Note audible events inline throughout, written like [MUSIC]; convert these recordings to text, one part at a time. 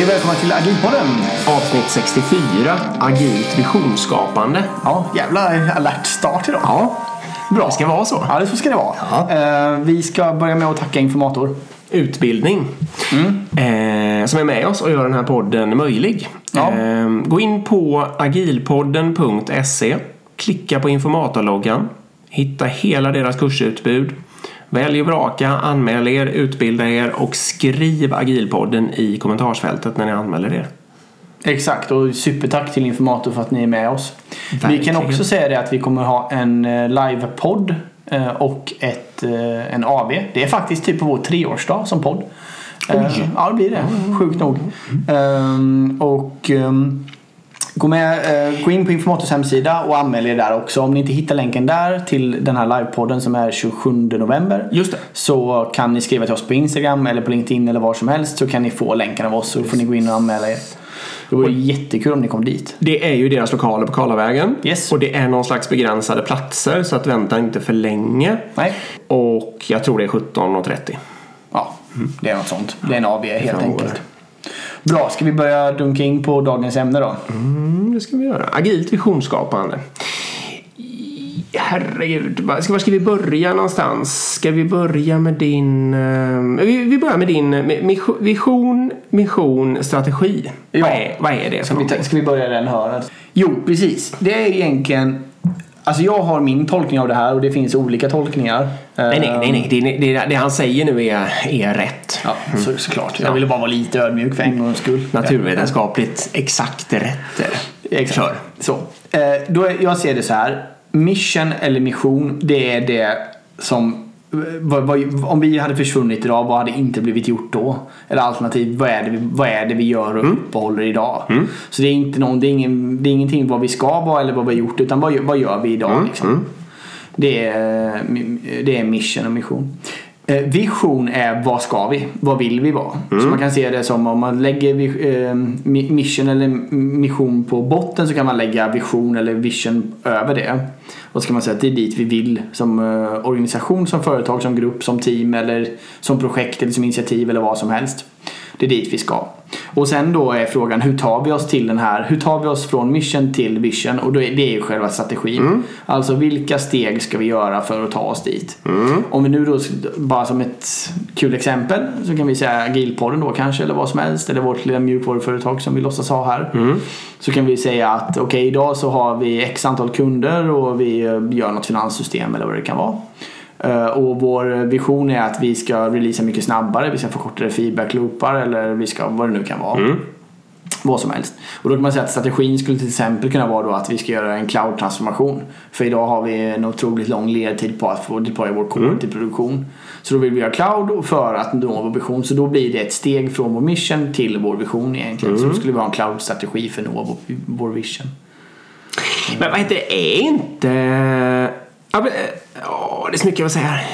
Hej och välkomna till Agilpodden. Avsnitt 64, Agilt visionsskapande. Ja, jävla alert start idag. Ja, Bra. det ska vara så. Ja, det så ska det vara. Ja. Eh, vi ska börja med att tacka Informator. Utbildning. Eh, som är med oss och gör den här podden möjlig. Ja. Eh, gå in på agilpodden.se. Klicka på informatorloggan. Hitta hela deras kursutbud. Välj och vraka, anmäl er, utbilda er och skriv agilpodden i kommentarsfältet när ni anmäler er. Exakt, och supertack till Informator för att ni är med oss. Vi kan Verkligen. också säga det att vi kommer ha en eh, livepodd eh, och ett, eh, en AV. Det är faktiskt typ på vår treårsdag som podd. Eh, Ja, det blir det. Sjukt nog. Ehm, och ehm, gå, med, eh, gå in på Informators hemsida och anmäl er där också. Om ni inte hittar länken där till den här livepodden som är 27 november. Just det. Så kan ni skriva till oss på Instagram eller på LinkedIn eller var som helst så kan ni få länken av oss så får ni gå in och anmäla er. Det vore jättekul om ni kom dit. Det är ju deras lokaler på Karlavägen. Yes. Och det är någon slags begränsade platser så att vänta inte för länge. Nej, Och jag tror det är 17.30. ja, det är något sånt. Det är en AV helt framgår enkelt. Bra, ska vi börja dunka in på dagens ämne då? Mm, det ska vi göra. Agilt visionsskapande. Herregud, var ska, vi börja någonstans? Ska vi börja med din... eh, vi, börjar med din vision, mission, strategi. Ja. Vad, är, vad är det Ska vi, ska vi börja den hörnet? Jo, precis. Det är egentligen... Alltså jag har min tolkning av det här och det finns olika tolkningar. Nej, nej, nej. nej. Det, det, det han säger nu är, är rätt. Ja, så, såklart. Jag Ja. ville bara vara lite ödmjuk för en gångs skull. Naturvetenskapligt exakt rätt. Exakt. Kör. Så. Eh, då jag ser det så här. Mission eller mission, det är det som... Vad, vad, om vi hade försvunnit idag, vad hade inte blivit gjort då? Eller alternativt, vad är det vi, vad är det vi gör och uppehåller idag? Så det är, inte någon, det, är ingen, det är ingenting vad vi ska vara eller vad vi har gjort, utan vad, gör- vad gör vi idag? Liksom? Det, är, det är mission och mission. Eh, Vision är vad ska vi? Vad vill vi vara? Så man kan se det som om man lägger eh, mi- mission eller mission på botten så kan man lägga vision eller vision över det. Och så kan man säga att det är dit vi vill som eh, organisation, som företag, som grupp, som team eller som projekt eller som initiativ eller vad som helst. Det är dit vi ska. Och sen då är frågan hur tar vi oss till den här, hur tar vi oss från mission till vision? Och det är ju själva strategin. Alltså vilka steg ska vi göra för att ta oss dit? Om vi nu då, bara som ett kul exempel, så kan vi säga agilpodden då kanske, eller vad som helst, eller vårt lilla mjukvaruföretag som vi låtsas ha här. Så kan vi säga att okej, idag så har vi x antal kunder och vi gör något finanssystem eller vad det kan vara. Eh, Och vår vision är att vi ska releasa mycket snabbare, vi ska få kortare feedback-loopar eller vi ska, vad det nu kan vara. Vad som helst. Och då kan man säga att strategin skulle till exempel kunna vara då att vi ska göra en cloud-transformation. För idag har vi en otroligt lång ledtid på att få deploya vår kod till produktion. Så då vill vi göra cloud för att nå vår vision. Så då blir det ett steg från vår mission till vår vision egentligen. Så då skulle vi ha en cloud-strategi för att nå vår, vår vision. Men vad heter det? Är inte... Det är så mycket att säga här.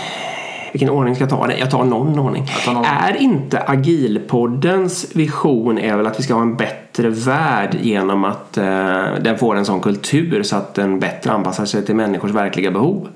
Vilken ordning ska jag ta det? Jag tar någon ordning. tar någon. Är inte agilpoddens vision är väl att vi ska ha en bättre värld genom att eh, den får en sån kultur så att den bättre anpassar sig till människors verkliga behov?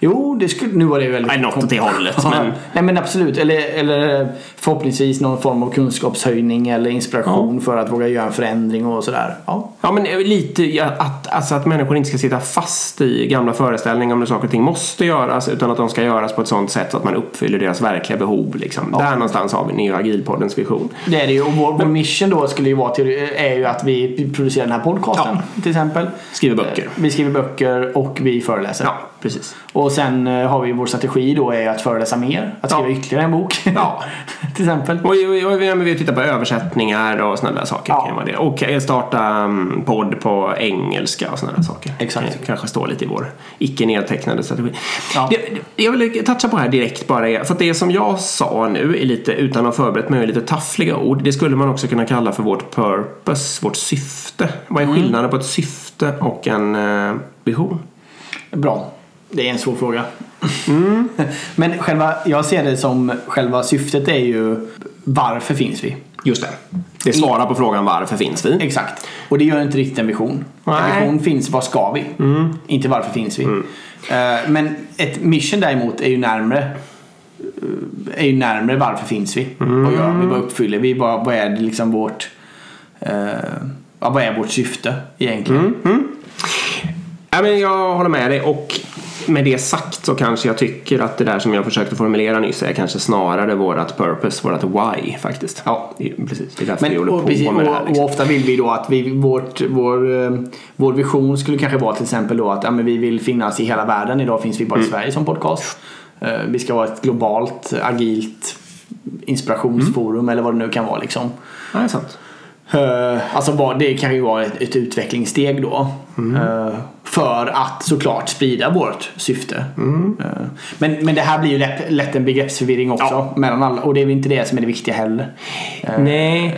Jo, det skulle, nu var det väldigt... Nej, något åt det hållet, Ja, men- Nej men absolut, eller, eller förhoppningsvis någon form av kunskapshöjning eller inspiration för att våga göra en förändring och sådär. Ja. Ja, men eh, lite ja, att, alltså att människor inte ska sitta fast i gamla föreställningar om hur saker och ting måste göras utan att de ska göras på ett sånt sätt att man uppfyller deras verkliga behov. Liksom. Där någonstans har vi Neo Agilpoddens vision. Det är det ju. Och vår, vår mission då skulle ju vara till, är ju att vi producerar den här podcasten till exempel. Skriver böcker. Vi skriver böcker och vi föreläser. Ja, precis. Och sen eh, har vi vår strategi då är att föreläsa mer. Att skriva Ja. ytterligare en bok. Ja. [LAUGHS] till exempel. Och, och, och, vi- vi tittar på översättningar och sådana där saker. Ja. Kan vara det. Och eh, starta um, podd på engelska och sådana där saker. Exakt. Kan- Kanske står lite i vår icke nedtecknade strategi. Ja. Det, det- jag vill toucha på här direkt bara. För att det som jag sa nu är lite, utan att ha förberett mig, är lite taffliga ord. Det skulle man också kunna kalla för vårt purpose, vårt syfte. Vad är skillnaden på ett syfte och en eh, vision? Bra. Det är en svår fråga. Mm. Men själva, jag ser det som själva syftet är ju varför finns vi? Just det. Det svarar på frågan varför finns vi? Exakt. Och det gör inte riktigt en vision. Nej. En vision finns, vad ska vi? Inte varför finns vi? Eh, Men ett mission däremot är ju närmre är ju närmare varför finns vi? Vad gör vi? Vad uppfyller vi? Vad, vad är det liksom vårt eh, ja, vad är vårt syfte egentligen? Ja, men jag håller med dig och med det sagt så kanske jag tycker att det där som jag försökte formulera nyss är kanske snarare vårat purpose, vårat why faktiskt. Ja. Precis, det är därför vi Men, håller och, på precis, med det här. Liksom. och ofta vill vi då att vi, vårt, vår, eh, vår vision skulle kanske vara till exempel då att ja, vi vill finnas i hela världen. Idag finns vi bara Mm. i Sverige som podcast. Eh, Vi ska vara ett globalt, agilt inspirationsforum Mm. eller vad det nu kan vara liksom. Ja, det är sant. Eh, Alltså det kan ju vara ett, ett utvecklingssteg då. Mm. Eh, För att såklart sprida vårt syfte. Mm. Eh, Men, men det här blir ju lätt, lätt en begreppsförvirring också. Ja. Mellan alla, och det är väl inte det som är det viktiga heller. Nej,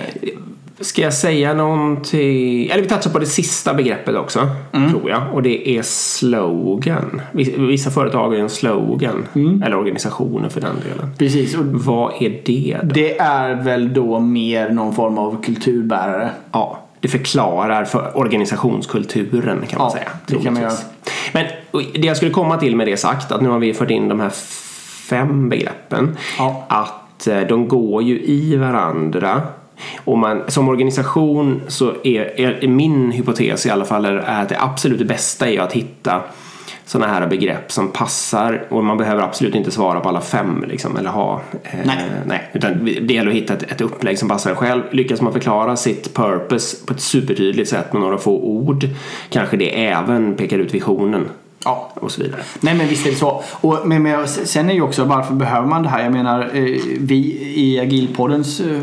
ska jag säga någonting? Eller vi touchar på det sista begreppet också, Mm. tror jag. Och det är slogan. Vissa- företag har ju en slogan. Mm. Eller organisationer för den delen. Precis, och Vad är det då? det är väl då mer någon form av kulturbärare. Ja, det förklarar för organisationskulturen kan man Ja, säga. det kan man troligtvis. Men det jag skulle komma till med det sagt, att nu har vi fört in de här fem begreppen. Ja. Att eh, de går ju i varandra. Och man, som organisation så är, är min hypotes i alla fall är att det absolut bästa är att hitta sådana här begrepp som passar och man behöver absolut inte svara på alla fem liksom, eller ha eh, Nej. nej, utan det gäller att hitta ett, ett upplägg som passar en själv. Lyckas man förklara sitt purpose på ett supertydligt sätt med några få ord kanske det även pekar ut visionen Ja. och så vidare. Nej men visst är det så. Och, men, men sen är ju också varför behöver man det här? Jag menar eh, vi i Agilpoddens eh,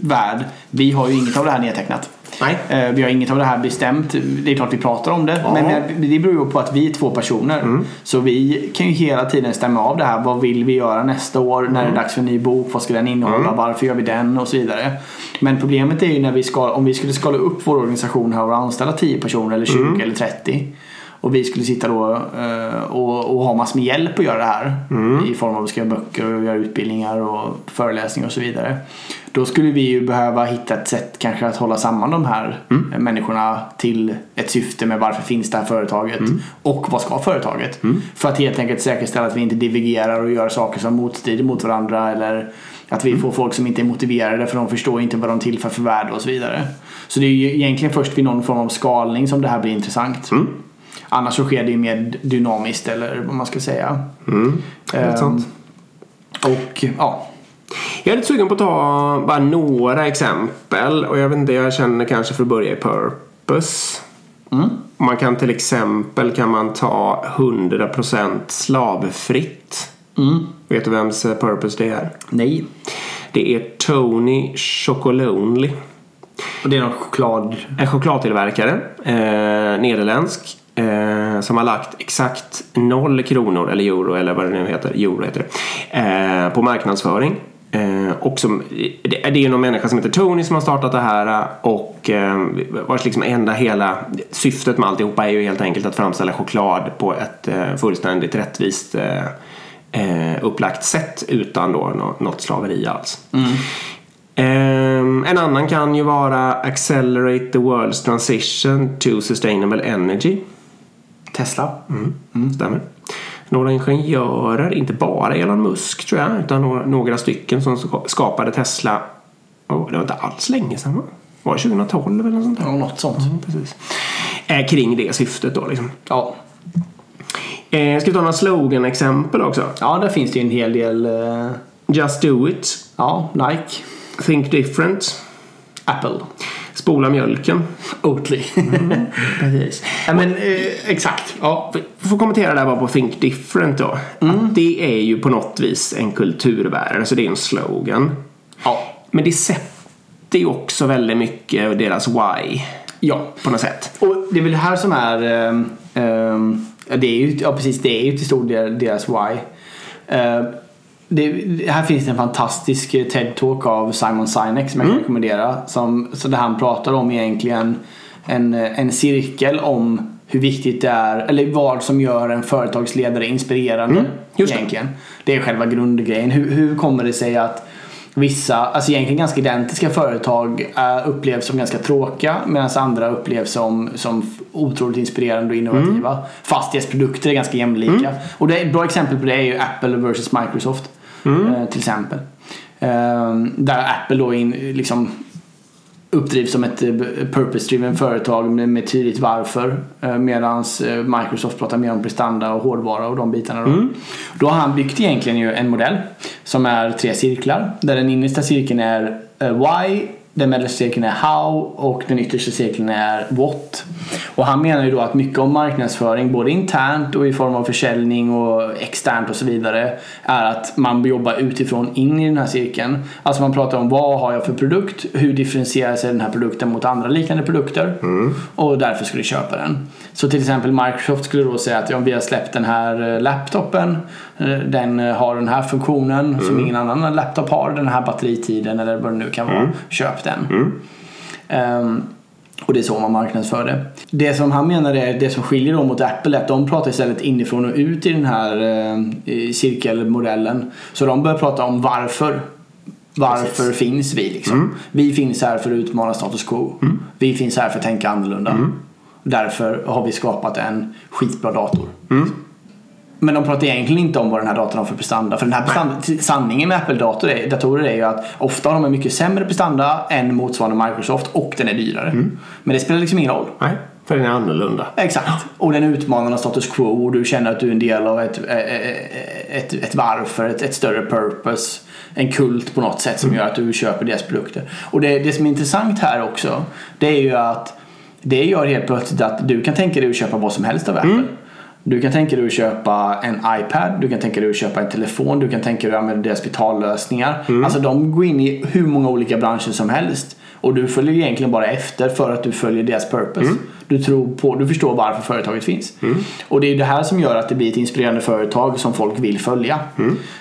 värld, vi har ju inget av det här nedtecknat. Nej. Eh, Vi har inget av det här bestämt. Det är klart vi pratar om det. Ja. Men det beror ju på att vi är två personer. Så vi kan ju hela tiden stämma av det här. Vad vill vi göra nästa år? När är det dags för en ny bok? Vad ska den innehålla? Varför gör vi den? Och så vidare. Men problemet är ju när vi ska, om vi skulle skala upp vår organisation här och anställa 10 personer eller 20 eller 30. Och vi skulle sitta då eh, och, och ha massor med hjälp att göra det här. I form av att skriva böcker och göra utbildningar och föreläsningar och så vidare. Då skulle vi ju behöva hitta ett sätt kanske att hålla samman de här eh, människorna till ett syfte med varför finns det här företaget och vad ska företaget? För att helt enkelt säkerställa att vi inte divergerar och gör saker som motstrider mot varandra eller att vi får folk som inte är motiverade för de förstår inte vad de tillför för värde och så vidare. Så det är ju egentligen först vid någon form av skalning som det här blir intressant. Annars så sker det ju mer dynamiskt eller vad man ska säga. Helt Ehm, sant. och ja, Jag är lite sugen på att ta bara några exempel och jag vet inte, jag känner kanske för att börja i purpose. Man kan till exempel kan man ta 100% slavfritt. Vet du vems eh, purpose det är? nej. Det är Tony Chocolonely. Och det är någon choklad. En chokladtillverkare, eh, nederländsk, eh, som har lagt exakt noll kronor, eller euro, eller vad det nu heter, euro heter det, eh, på marknadsföring. Eh, och som, det, det är ju någon människa som heter Tony som har startat det här och eh, vars liksom enda hela syftet med alltihopa är ju helt enkelt att framställa choklad på ett eh, fullständigt rättvist eh, eh, upplagt sätt utan då nå- något slaveri alls. Ehm, en annan kan ju vara Accelerate the world's transition to sustainable energy. Tesla. Stämmer. Några ingenjörer, inte bara Elon Musk tror jag, utan några, några stycken som ska- skapade Tesla. Oh, det var inte alls länge sedan va? Var det 2012 eller något sånt där? Ja, något sånt. Mm, precis. Eh, kring det syftet då liksom. Ja. Eh, ska vi ta några slogan-exempel också? ja, där finns det ju en hel del. eh, Just do it. Ja, Nike. Think different. Apple. Spola mjölken. Oatly. [LAUGHS] Precis. ja, men eh, exakt. Ja. Vi får kommentera där bara på Think Different då. Att det är ju på något vis en kulturbärare, så det är en slogan. Ja. Men det sätter ju också väldigt mycket deras why Ja. på något sätt. Och det är väl det här som är... ehm, ja, det är ju, ja, precis. Det är ju till stor del deras why. Eh, det, här finns det en fantastisk TED-talk av Simon Sinek som jag kan rekommendera. Som, så där han pratar om egentligen en, en cirkel om hur viktigt det är, eller vad som gör en företagsledare inspirerande. just det. egentligen. Det är själva grundgrejen. Hur, hur kommer det sig att vissa, alltså egentligen ganska identiska företag äh, upplevs som ganska tråkiga medan andra upplevs som, som otroligt inspirerande och innovativa. Fast deras produkter är ganska jämlika. Och det, ett bra exempel på det är ju Apple versus Microsoft. Eh, till exempel. Eh, där Apple då in, liksom uppdrivs som ett eh, purpose-driven företag med, tydligt varför. Eh, Medan Microsoft pratar mer om prestanda och hårdvara och de bitarna. Då. Mm. då har han byggt egentligen ju en modell som är tre cirklar. Där den innersta cirkeln är why, den mellersta cirkeln är how och den yttersta cirkeln är what. Och han menar ju då att mycket om marknadsföring, både internt och i form av försäljning och externt och så vidare, är att man jobbar utifrån in i den här cirkeln. Alltså man pratar om vad har jag för produkt, hur differentierar sig den här produkten mot andra liknande produkter och därför ska du köpa den. Så till exempel Microsoft skulle då säga att ja, vi har släppt den här eh, laptopen, eh, den eh, har den här funktionen som ingen annan laptop har, den här batteritiden eller vad det nu kan vara. Köp den. Ehm, och det är så man marknadsför det. Det som han menar är det som skiljer dem mot Apple är att de pratar istället inifrån och ut i den här eh, cirkelmodellen. Så de börjar prata om varför. Varför finns vi liksom? Vi finns här för att utmana status quo. Vi finns här för att tänka annorlunda. Därför har vi skapat en skitbra dator. Men de pratar egentligen inte om vad den här datorn har för prestanda. För den här prestanda, sanningen med Apple-datorer är, datorer är ju att ofta har de en mycket sämre prestanda än motsvarande Microsoft och den är dyrare. Men det spelar liksom ingen roll. Nej, för den är annorlunda. Exakt. Och den utmanar status quo och du känner att du är en del av ett, ett, ett varför, ett, ett större purpose. En kult på något sätt som gör att du köper deras produkter. Och det, det som är intressant här också det är ju att det gör helt plötsligt att du kan tänka dig att köpa vad som helst av Apple. Du kan tänka dig att köpa en iPad, du kan tänka dig att köpa en telefon, du kan tänka dig att använda deras betallösningar. Alltså de går in i hur många olika branscher som helst. Och du följer egentligen bara efter för att du följer deras purpose. Du, tror på, du förstår varför företaget finns. Och det är det här som gör att det blir ett inspirerande företag som folk vill följa.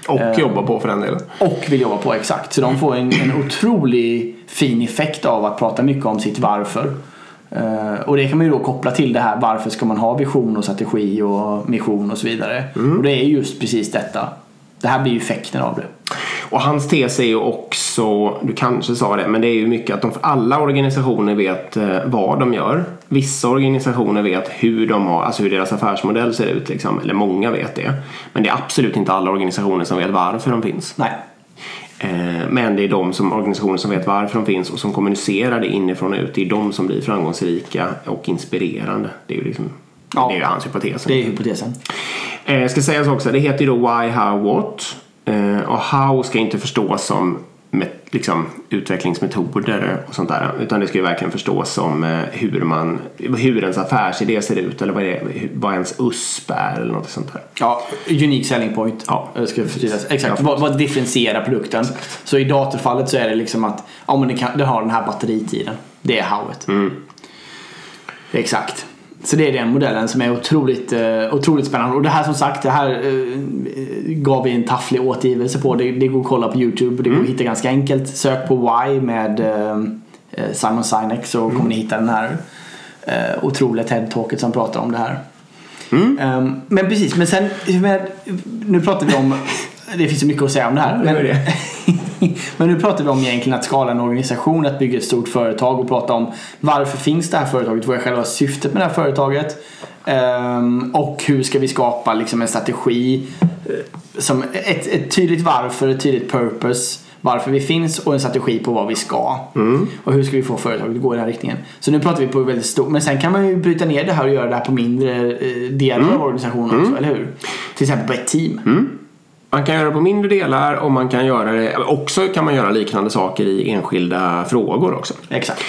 Och jobba på för den delen. Och vill jobba på exakt. Så de får en, en otrolig fin effekt av att prata mycket om sitt varför. Eh, och det kan man ju då koppla till det här varför ska man ha vision och strategi och mission och så vidare. Och det är just precis detta. Det här blir ju effekten av det. Och hans tes är ju också, du kanske sa det, men det är ju mycket att de, alla organisationer vet eh, vad de gör. Vissa organisationer vet hur de har, alltså hur deras affärsmodell ser ut liksom, eller många vet det. Men det är absolut inte alla organisationer som vet varför de finns. Nej. Eh, Men det är de som organisationer som vet varför de finns och som kommunicerar det inifrån och ut. Det är de som blir framgångsrika och inspirerande. Det är ju liksom, Ja. det är ju hans hypotes. Det är hypotesen. Eh, ska sägas också, det heter ju då Why, How, What. Eh, och How ska inte förstås som med, liksom, utvecklingsmetoder och sånt där. Utan det ska ju verkligen förstås som eh, hur, man, hur ens affärsidé ser ut eller vad, det, vad ens USP är eller något sånt där. Ja, unique selling point. Ja. Det ska förtydligas. Exakt. Vad, vad differentierar produkten? Så i datorfallet så är det liksom att ja, men den, kan, den har den här batteritiden. Det är howet. Exakt. Så det är den modellen som är otroligt, eh, otroligt spännande. Och det här som sagt, det här eh, gav vi en tafflig återgivelse på. Det, det går att kolla på YouTube. Det går att hitta ganska enkelt. Sök på Why med eh, Simon Sinek så kommer ni hitta den här eh, otroliga TED-talket som pratar om det här. Um, men precis, men sen nu pratar vi om [LAUGHS] det finns så mycket att säga om det här. Men, det. [LAUGHS] men nu pratar vi om egentligen att skala en organisation, att bygga ett stort företag och prata om varför finns det här företaget? Vad är själva syftet med det här företaget? Ehm, och hur ska vi skapa liksom en strategi eh, som ett, ett tydligt varför, ett tydligt purpose varför vi finns och en strategi på vad vi ska. Och hur ska vi få företaget att gå i den här riktningen. Så nu pratar vi på väldigt stort, men sen kan man ju bryta ner det här och göra det här på mindre eh, delar av organisationen också, eller hur? Till exempel på ett team. Man kan göra det på mindre delar och man kan göra det, också kan man göra liknande saker i enskilda frågor också. Exakt.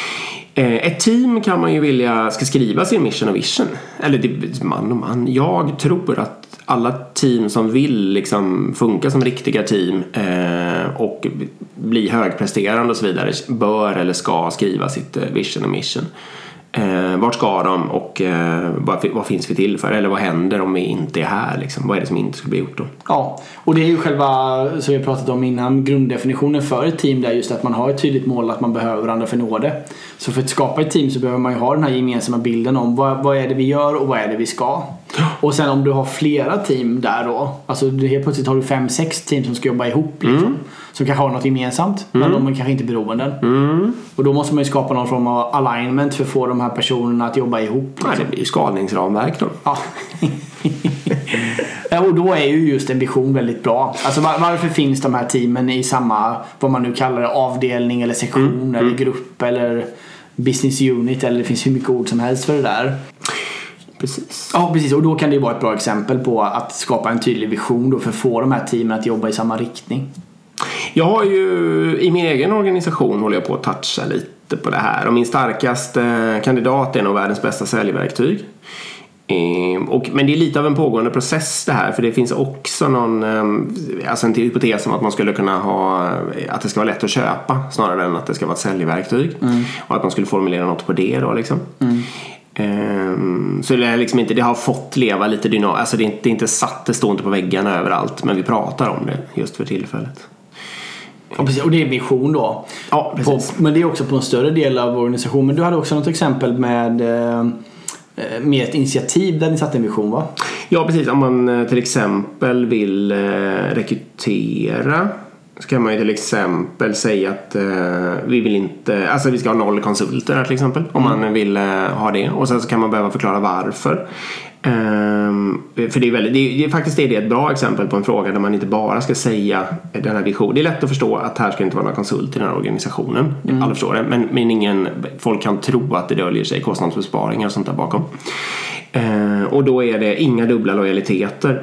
Eh, Ett team kan man ju vilja ska skriva sin mission och vision. Eller det, man och man. Jag tror att alla team som vill liksom funka som riktiga team eh, och bli högpresterande och så vidare bör eller ska skriva sitt eh, vision och mission. Eh, vart ska de och eh, vad, vad finns vi till för? Eller vad händer om vi inte är här? Liksom? Vad är det som inte skulle bli gjort då? Ja, och det är ju själva, som vi har pratat om innan, grunddefinitionen för ett team. Det är just att man har ett tydligt mål att man behöver varandra för att nå det. Så för att skapa ett team så behöver man ju ha den här gemensamma bilden om vad, vad är det vi gör och vad är det vi ska. Och sen om du har flera team där då. Alltså helt plötsligt har du fem, sex team som ska jobba ihop. Liksom, Som kanske har något gemensamt. Men de är kanske inte beroenden. Och då måste man ju skapa någon form av alignment för att få de här personerna att jobba ihop. Nej, det blir ju skalningsramverk då. [LAUGHS] Ja. Och då är ju just en vision väldigt bra. Alltså var, varför finns de här teamen i samma, vad man nu kallar det, avdelning eller sektion eller grupp eller business unit eller det finns hur mycket ord som helst för det där. Precis. Ja precis och då kan det ju vara ett bra exempel på att skapa en tydlig vision då för att få de här teamen att jobba i samma riktning. Jag har ju i min egen organisation håller jag på att toucha lite på det här och min starkaste kandidat är nog världens bästa säljverktyg. Ehm, Och, men det är lite av en pågående process det här för det finns också någon, ehm, alltså en hypotes om att man skulle kunna ha, att det ska vara lätt att köpa snarare än att det ska vara ett säljverktyg. Och att man skulle formulera något på det då liksom. Ehm, Så det, är liksom inte, det har fått leva lite dynamiskt, alltså det är, inte, det är inte satt, det står inte på väggarna överallt men vi pratar om det just för tillfället. Ja, precis. Och det är vision då. Ja, På, precis. men det är också på en större del av organisationen. Men du hade också något exempel med eh, med ett initiativ där ni satte en vision va? Ja, precis. Om man eh, till exempel vill eh, rekrytera så kan man ju till exempel säga att eh, vi vill inte, alltså vi ska ha noll konsulter här till exempel. Om man vill eh, ha det. Och sen så kan man behöva förklara varför. Ehm, för det är, väldigt, det, är, det är faktiskt det ett bra exempel på en fråga där man inte bara ska säga den här visionen. Det är lätt att förstå att här ska inte vara några konsulter i den här organisationen. Alla förstår det. Men, men ingen, folk kan tro att det döljer sig kostnadsbesparingar och sånt där bakom. Eh, och då är det inga dubbla lojaliteter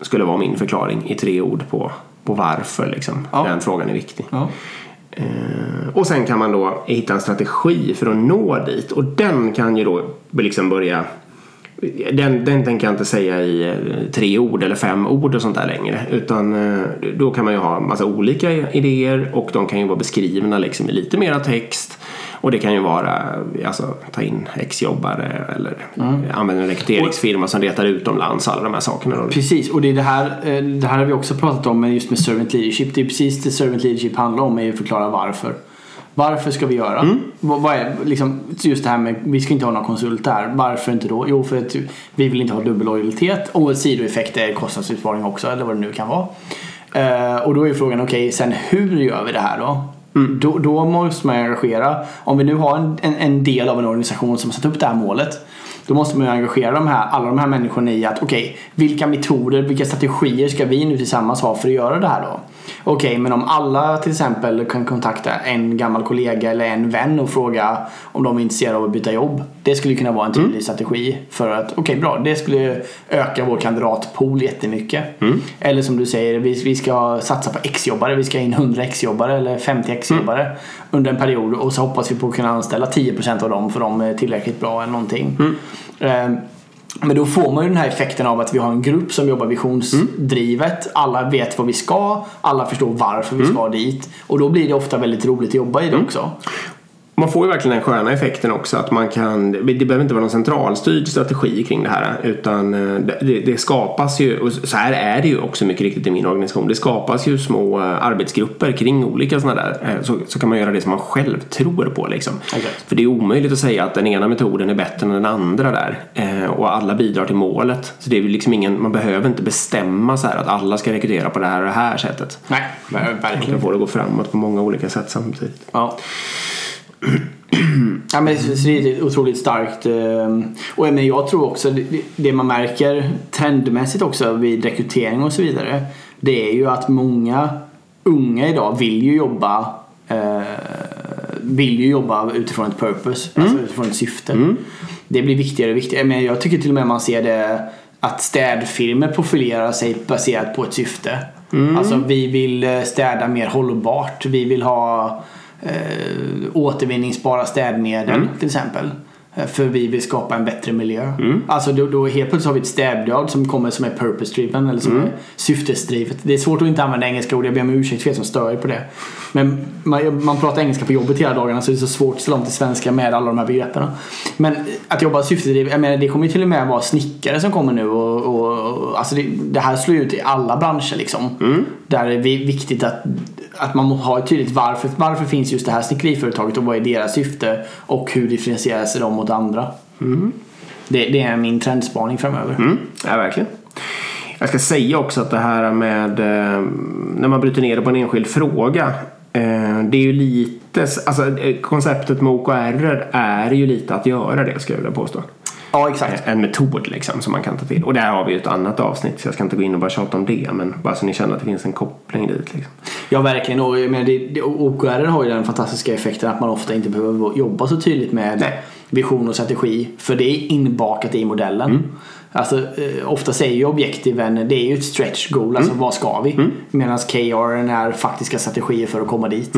skulle vara min förklaring i tre ord på, på varför liksom, Ja. den frågan är viktig. Ja. Eh, och sen kan man då hitta en strategi för att nå dit och den kan ju då liksom börja den, den tänker jag inte säga i eh, tre ord eller fem ord och sånt där längre. Utan eh, då kan man ju ha en massa olika idéer och de kan ju vara beskrivna liksom i lite mera text. Och det kan ju vara alltså, ta in exjobbare eller använda en rekryteringsfirma som letar utomlands. Alla de här sakerna. Då. Precis, och det, är det, här, eh, det här har vi också pratat om just med servant leadership. Det är precis det servant leadership handlar om, är att förklara varför. Varför ska vi göra? Vad, vad är, liksom, just det här med, vi ska inte ha några konsulter här. Varför inte då? Jo, för att vi vill inte ha dubbellojalitet och en sidoeffekt är kostnadsbesparing också, eller vad det nu kan vara. Eh, och då är frågan, okej, sen hur gör vi det här då? Mm. Då, då måste man engagera, om vi nu har en, en, en del av en organisation som har satt upp det här målet då måste man ju engagera de här, alla de här människorna i att okej, vilka metoder, vilka strategier ska vi nu tillsammans ha för att göra det här då? Okej, men om alla till exempel kan kontakta en gammal kollega eller en vän och fråga om de är intresserade av att byta jobb. Det skulle kunna vara en tydlig strategi för att, okej bra, det skulle öka vår kandidatpool jättemycket. Eller som du säger, vi, vi ska satsa på X-jobbare, vi ska in 100 X-jobbare eller 50 X-jobbare under en period och så hoppas vi på att kunna anställa 10% av dem för de är tillräckligt bra eller någonting. Ehm, men då får man ju den här effekten av att vi har en grupp som jobbar visionsdrivet. Alla vet vad vi ska, alla förstår varför vi ska dit. Och då blir det ofta väldigt roligt att jobba i det också. Man får ju verkligen den sköna effekten också att man kan, det behöver inte vara någon centralstyrd strategi kring det här utan eh, det, det skapas ju, och så här är det ju också mycket riktigt i min organisation, det skapas ju små eh, arbetsgrupper kring olika sådana där, eh, så, så kan man göra det som man själv tror på liksom. Exakt. För det är omöjligt att säga att den ena metoden är bättre än den andra där och alla bidrar till målet. Så det är liksom ingen, man behöver inte bestämma så här att alla ska rekrytera på det här och det här sättet. Nej, Man verkligen. kan få det att gå framåt på många olika sätt samtidigt. Ja. Ja, men det är otroligt starkt. eh, Och men jag tror också det- man märker trendmässigt också vid rekrytering och så vidare. Det är ju att många unga idag vill ju jobba eh, vill ju jobba utifrån ett purpose, alltså utifrån ett syfte. Det blir viktigare och viktigare. Men jag tycker till och med man ser det att städfirmor profilerar sig baserat på ett syfte. Alltså vi vill eh, städa mer hållbart. Vi vill ha eh, återvinningsbara städmedel till exempel. Eh, För vi vill skapa en bättre miljö. Alltså då, då helt plötsligt har vi ett städbidrag som kommer som är purpose driven eller som är syftesdrivet. Det är svårt att inte använda engelska ord. Jag ber om ursäkt för er som stör er på det. Men man, man pratar engelska på jobbet hela dagarna så det är så svårt att ställa om till svenska med alla de här begreppen. Men att jobba syftesdrivet, jag menar det kommer ju till och med vara snickare som kommer nu och, och, och alltså det, det här slår ju ut i alla branscher liksom. Där är det viktigt att att man måste ha ett tydligt varför, varför finns just det här snickeriföretaget och vad är deras syfte och hur differentierar sig de mot andra. Det, det är min trendspaning framöver. Mm, ja, verkligen. Jag ska säga också att det här med eh, när man bryter ner det på en enskild fråga. Eh, det är ju lite, alltså eh, konceptet med OKR är ju lite att göra det skulle jag vilja påstå. Ja, exakt. En metod liksom som man kan ta till. Och där har vi ju ett annat avsnitt så jag ska inte gå in och bara tjata om det. Men bara så ni känner att det finns en koppling dit. Liksom. Ja, verkligen. Och, jag menar, det, det, OKR har ju den fantastiska effekten att man ofta inte behöver jobba så tydligt med Nej. vision och strategi. För det är inbakat i modellen. Mm. Alltså, eh, ofta säger ju objektiven, det är ju ett stretch goal, alltså vad ska vi? Medan KR är faktiska strategier för att komma dit.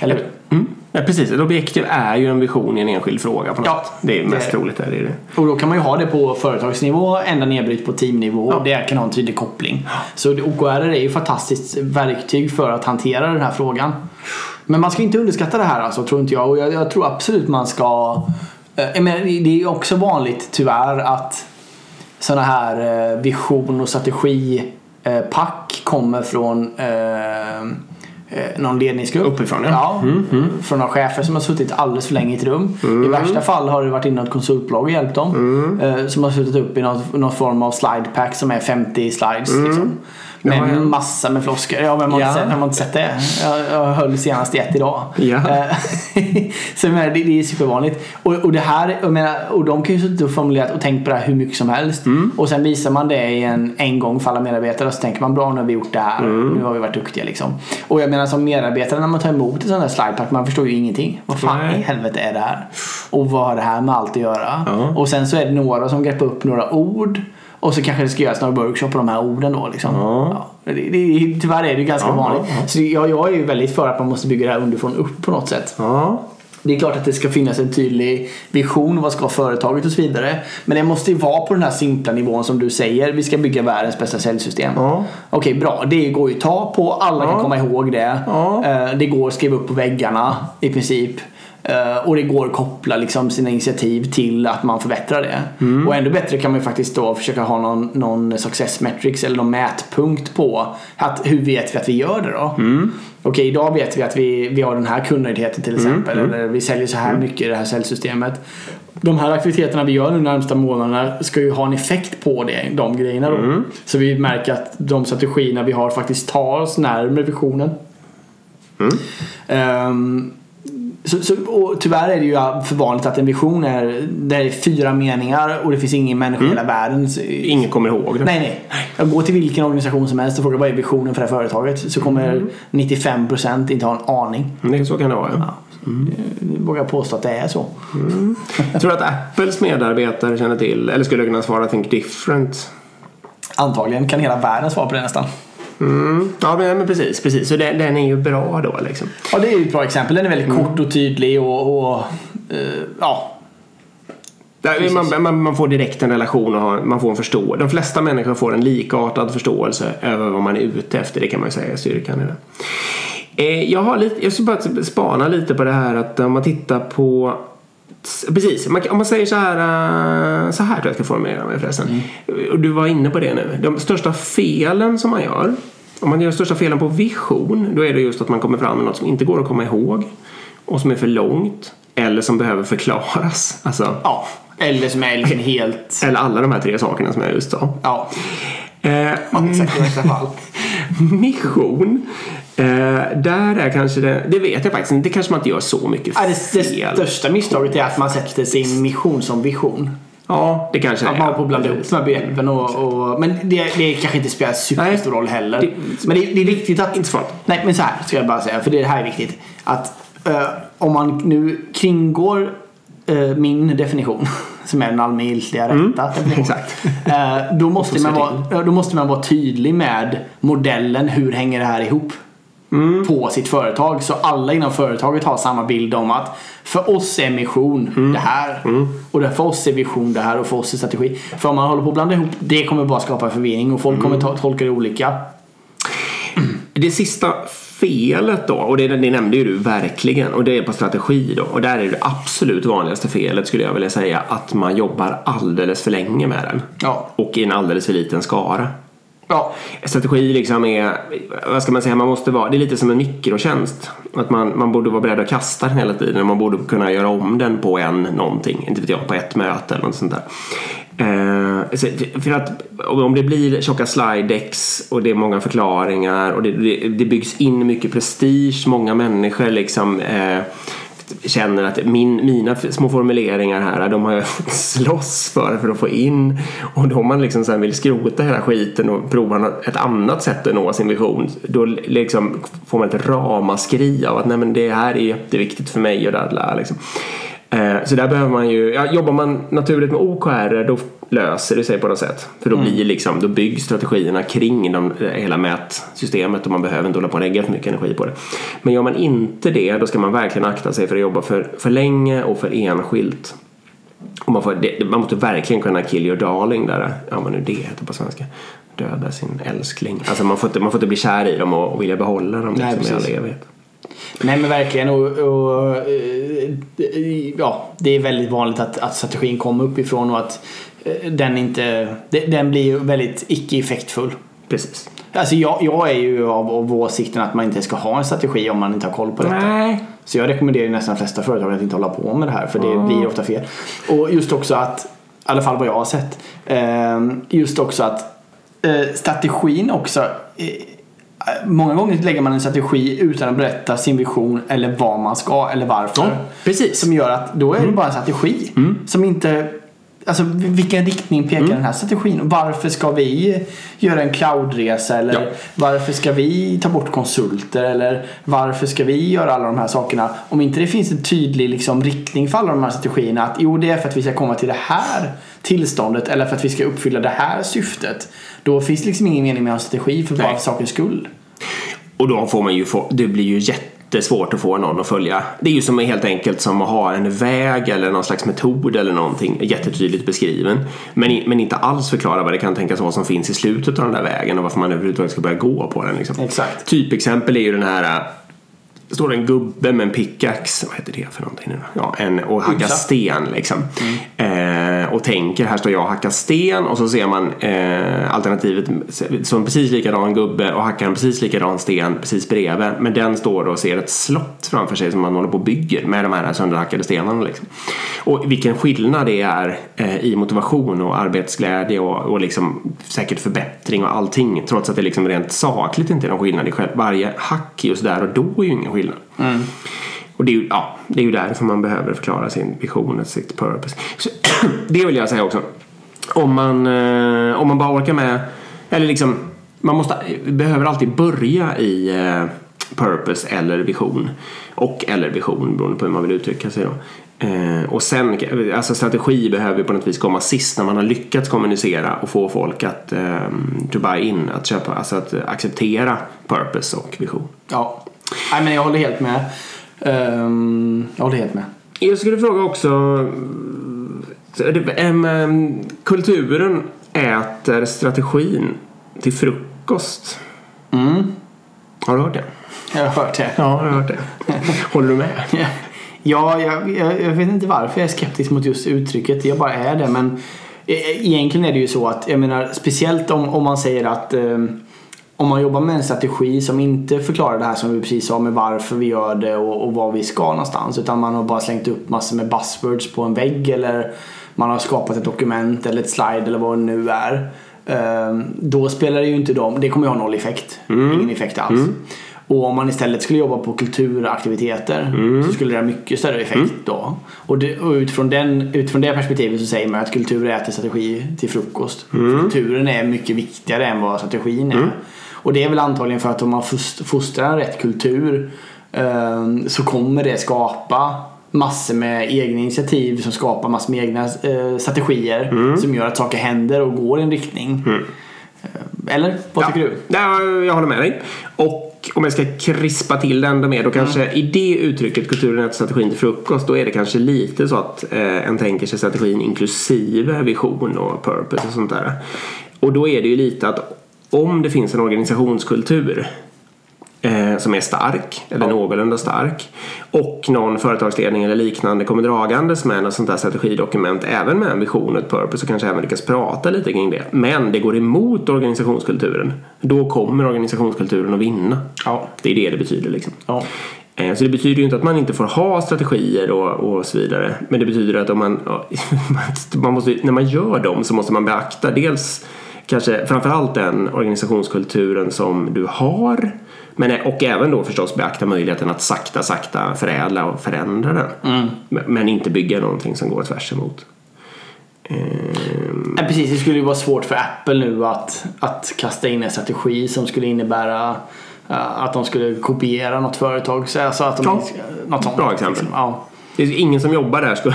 Eller hur? Mm. Ja, precis, ett objektiv är ju en vision i en enskild fråga på något. Ja, det är mest det- troligt. Är det det. Och då kan man ju ha det på företagsnivå ända nedbryt på teamnivå och det kan ha en tydlig koppling. Så OKR är ju ett fantastiskt verktyg för att hantera den här frågan. Men man ska inte underskatta det här alltså, tror inte jag. Och jag, jag tror absolut man ska... eh, menar, det är också vanligt tyvärr att sådana här eh, vision och strategipack kommer från eh, eh, någon ledningsgrupp. Uppifrån, ja. Mm, Ja, från några chefer som har suttit alldeles för länge i ett rum. I värsta fall har det varit in något konsultbolag och hjälpt dem. Mm. Eh, som har suttit upp i något, någon form av slidepack som är 50 slides. Liksom. Med. Ja, ja. en massa med floskler. Ja, vem har, Ja. inte, sett, vem har inte sett det? Jag, jag höll senast i ett idag. Ja. Eh, [LAUGHS] så menar, det, det är supervanligt. Och, och det här, jag menar, och de kan ju suttit och formulerat och tänkt på det här hur mycket som helst. Mm. Och sen visar man det i en, en gång för alla medarbetare och så tänker man bra nu har vi gjort det här. Mm. Nu har vi varit duktiga liksom. Och jag menar som medarbetare när man tar emot ett sånt här slidepack man förstår ju ingenting. Vad fan Nej. i helvete är det här? Och vad har det här med allt att göra? Ja. Och sen så är det några som greppar upp några ord. Och så kanske det ska göras några workshop på de här orden då liksom. Ja. Ja. Det, det, tyvärr är det ju ganska Ja, vanligt. Så jag, jag är ju väldigt för att man måste bygga det här underifrån upp på något sätt. Ja. Det är klart att det ska finnas en tydlig vision, vad ska företaget och så vidare. Men det måste ju vara på den här simpla nivån som du säger. Vi ska bygga världens bästa säljsystem. Ja. Okej, bra. Det går ju att ta på. Alla kan Ja. komma ihåg det. Ja. Eh, Det går att skriva upp på väggarna i princip. Eh, Och det går att koppla liksom sina initiativ till att man förbättrar det. Mm. Och ännu bättre kan man ju faktiskt då försöka ha någon, någon success metrics eller någon mätpunkt på att hur vet vi att vi gör det då? Mm. Okej, idag vet vi att vi, vi har den här kundnöjdheten till exempel. Mm. Eller vi säljer så här mycket i det här säljsystemet. De här aktiviteterna vi gör nu de närmsta månaderna ska ju ha en effekt på det, de grejerna då. Mm. Så vi märker att de strategierna vi har faktiskt tar oss närmare visionen. Mm. Så, så, och tyvärr är det ju för vanligt att en vision är, det är fyra meningar och det finns ingen människa i hela världen. Så- Ingen kommer ihåg det. Nej, nej. Jag går till vilken organisation som helst och frågar vad är visionen för det här företaget. Så kommer 95% inte ha en aning. Det, så kan det vara. Ja. Jag vågar påstå att det är så. Jag [LAUGHS] tror att Apples medarbetare känner till, eller skulle kunna svara Think Different. Antagligen kan hela världen svara på det nästan. Mm. Ja men, precis, precis. Så den, den är ju bra då liksom. Ja, det är ju ett bra exempel. Den är väldigt kort och tydlig och, och eh, ja. Där, man, man, man får direkt en relation och har, man får en förståelse. De flesta människor får en likartad förståelse över vad man är ute efter. Det kan man ju säga är styrkan i det. Eh, jag, har lite, jag ska bara spana lite på det här att om man tittar på Precis, man, om man säger så här, eh, så här tror jag jag ska formulera mig förresten. Och du var inne på det nu. De största felen som man gör, om man gör de största felen på vision, då är det just att man kommer fram med något som inte går att komma ihåg och som är för långt eller som behöver förklaras. Alltså, ja. Eller som är liksom helt... eller alla de här tre sakerna som jag just sa. Ja. Eh, ja exakt i värsta fall. [LAUGHS] mission. Eh, där är kanske det, det vet jag faktiskt inte, det kanske man inte gör så mycket Ja, fel. det, det största misstaget är att man sätter sin mission som vision. Ja, det kanske Att man har på att blanda ihop de här begreppen. Och, och, men det, det kanske inte spelar superstor roll heller. Det- men det, det är viktigt att... Inte farligt. Nej, men så här ska jag bara säga, för det här är viktigt. Att eh, om man nu kringgår eh, min definition, [LAUGHS] som är den allmängiltiga rätta [LAUGHS] definitionen. Mm. eh, då, måste man vara, då måste man vara tydlig med modellen, hur hänger det här ihop? Mm. På sitt företag. Så alla inom företaget har samma bild om att för oss är mission Mm. det här. Och det- för oss är vision det här och för oss är strategi. För om man håller på att blanda ihop, det kommer bara skapa förvirring och folk Mm. kommer ta, tolka det olika. [CLEARS THROAT] Det sista felet då, och det, det nämnde ju du verkligen, och det är på strategi då. Och där är det absolut vanligaste felet skulle jag vilja säga att man jobbar alldeles för länge med den. Ja. Och i en alldeles för liten skara. Ja. Strategi liksom är, vad ska man säga, man måste vara, det är lite som en mikrotjänst. Att man, man borde vara beredd att kasta den hela tiden. och Man borde kunna göra om den på en någonting, inte vet jag, på ett möte eller något sånt där. Eh, för att om det blir tjocka slide decks och det är många förklaringar och det, det, det byggs in mycket prestige, många människor liksom eh, känner att min, mina små formuleringar här, de har jag [LAUGHS] slåss för för att få in. Och då om man liksom sen vill skrota hela skiten och prova ett annat sätt att nå sin vision, då liksom får man ett ramaskri av att nej men det här är jätteviktigt för mig och där, liksom. Eh, så där behöver man ju, ja, jobbar man naturligt med OKR då löser det sig på något sätt. För då, blir liksom, då byggs strategierna kring de, hela mätsystemet och man behöver inte hålla på och lägga för mycket energi på det. Men gör man inte det då ska man verkligen akta sig för att jobba för, för länge och för enskilt. Och man, får, det, man måste verkligen kunna kill your darling där, ja vad nu det heter på svenska. Döda sin älskling. Alltså man får inte, man får inte bli kär i dem och, och vilja behålla dem Nej, liksom, i precis. all evighet. Nej men verkligen och, och eh, ja, det är väldigt vanligt att, att strategin kommer uppifrån och att eh, den inte, de- den blir väldigt icke-effektfull. Precis. Alltså jag, jag är ju av, av åsikten att man inte ska ha en strategi om man inte har koll på detta. Nej. Så jag rekommenderar nästan de flesta företag att inte hålla på med det här för det blir ofta fel. Och just också att, i alla fall vad jag har sett, eh, just också att strategin också Många gånger lägger man en strategi utan att berätta sin vision eller vad man ska eller varför. Ja, precis. Som gör att då är det bara en strategi. Som inte Alltså vilken riktning pekar den här strategin? Varför ska vi göra en cloudresa? Eller Ja. varför ska vi ta bort konsulter? Eller varför ska vi göra alla de här sakerna? Om inte det finns en tydlig liksom, riktning för alla de här strategierna. Att jo, det är för att vi ska komma till det här tillståndet. Eller för att vi ska uppfylla det här syftet. Då finns det liksom ingen mening med en strategi för bara för sakens skull. Och då får man ju få, det blir ju jättesvårt att få någon att följa. Det är ju som helt enkelt som att ha en väg eller någon slags metod eller någonting jättetydligt beskriven. Men, men inte alls förklara vad det kan tänkas vara som finns i slutet av den där vägen och varför man överhuvudtaget ska börja gå på den. Liksom. Exakt. Typexempel är ju den här det står en gubbe med en pickaxe, vad heter det för någonting nu då? Ja, en, och hackar sten liksom. Eh, och tänker, här står jag och hackar sten och så ser man eh, alternativet som precis likadan gubbe och hackar en precis likadan sten precis bredvid. Men den står och ser ett slott framför sig som man håller på och bygger med de här sönderhackade stenarna. Liksom. Och vilken skillnad det är eh, i motivation och arbetsglädje och, och liksom säkert förbättring och allting. Trots att det liksom rent sakligt inte är någon skillnad. Varje hack just där och då är ju ingen skillnad. Och det är, ju, ja, det är ju därför man behöver förklara sin vision och sitt purpose. Så, [CLEARS THROAT] det vill jag säga också. Om man, eh, om man bara orkar med, eller liksom, man måste, behöver alltid börja i eh, purpose eller vision. Och eller vision beroende på hur man vill uttrycka sig då. Eh, och sen, alltså strategi behöver på något vis komma sist när man har lyckats kommunicera och få folk att eh, to buy in, att köpa, alltså att acceptera purpose och vision. Ja. Nej, men jag håller helt med. Ehm, jag håller helt med. Jag skulle fråga också em, Kulturen äter strategin till frukost. Mm. Har du hört det? Jag har hört det. Ja, jag har hört det. [LAUGHS] Håller du med? Ja, jag, jag, jag vet inte varför jag är skeptisk mot just uttrycket. Jag bara är det. Men e- egentligen är det ju så att, jag menar, speciellt om, om man säger att eh, om man jobbar med en strategi som inte förklarar det här som vi precis sa med varför vi gör det och, och var vi ska någonstans. Utan man har bara slängt upp massor med buzzwords på en vägg eller man har skapat ett dokument eller ett slide eller vad det nu är. Eh, då spelar det ju inte dem, det kommer ju ha noll effekt. Ingen effekt alls. Och om man istället skulle jobba på kulturaktiviteter så skulle det ha mycket större effekt då. Och, det, och utifrån, den, utifrån det perspektivet så säger man att kultur äter strategi till frukost. För Kulturen är mycket viktigare än vad strategin är. Och det är väl antagligen för att om man fost- fostrar rätt kultur eh, så kommer det skapa massor med egna initiativ som skapar massor med egna eh, strategier som gör att saker händer och går i en riktning. Eh, Eller? Vad tycker du? Nej, jag håller med dig. Och om jag ska krispa till det ändå mer då kanske i det uttrycket kulturen äter strategin till frukost då är det kanske lite så att eh, en tänker sig strategin inklusive vision och purpose och sånt där. Och då är det ju lite att om det finns en organisationskultur eh, som är stark, eller någorlunda stark. Och någon företagsledning eller liknande kommer dragandes med något sånt där strategidokument, även med en vision och ett purpose och kanske även lyckas prata lite kring det. Men det går emot organisationskulturen. Då kommer organisationskulturen att vinna. Ja. Det är det det betyder liksom. Ja. Eh, Så det betyder ju inte att man inte får ha strategier och, och så vidare. Men det betyder att om man, [LAUGHS] man måste, när man gör dem så måste man beakta dels kanske framförallt den organisationskulturen som du har. Men, och även då förstås beakta möjligheten att sakta, sakta förädla och förändra den. Men, men inte bygga någonting som går tvärs emot. Ehm, Ja, precis, det skulle ju vara svårt för Apple nu att, att kasta in en strategi som skulle innebära att de skulle kopiera något företag. Så Alltså att de, Ja. något sånt. Bra exempel. Liksom. Ja. Det är ingen som jobbar där skulle,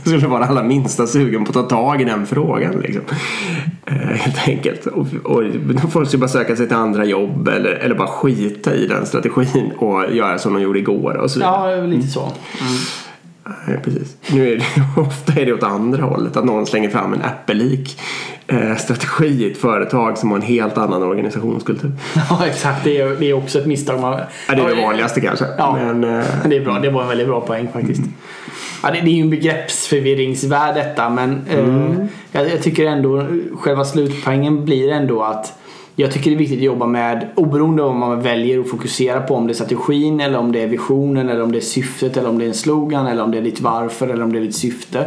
skulle vara allra minsta sugen på att ta tag i den frågan. Liksom. Eh, helt enkelt. Och, och får de bara söka sig till andra jobb eller, eller bara skita i den strategin och göra som de gjorde igår och så vidare. ja, lite så. Eh, Precis. Nu är det, [LAUGHS] ofta är det åt andra hållet, att någon slänger fram en Apple-lik eh, strategi i ett företag som har en helt annan organisationskultur. [LAUGHS] Ja, exakt. Det är, det är också ett misstag. Man... Ja, det är det vanligaste kanske. Ja. Men, eh, Det är bra, det var en väldigt bra poäng faktiskt. Ja, det, det är ju en begreppsförvirringsvärld detta men eh, jag, jag tycker ändå själva slutpoängen blir ändå att jag tycker det är viktigt att jobba med oberoende av om man väljer att fokusera på om det är strategin eller om det är visionen eller om det är syftet eller om det är en slogan eller om det är ditt varför eller om det är ditt syfte.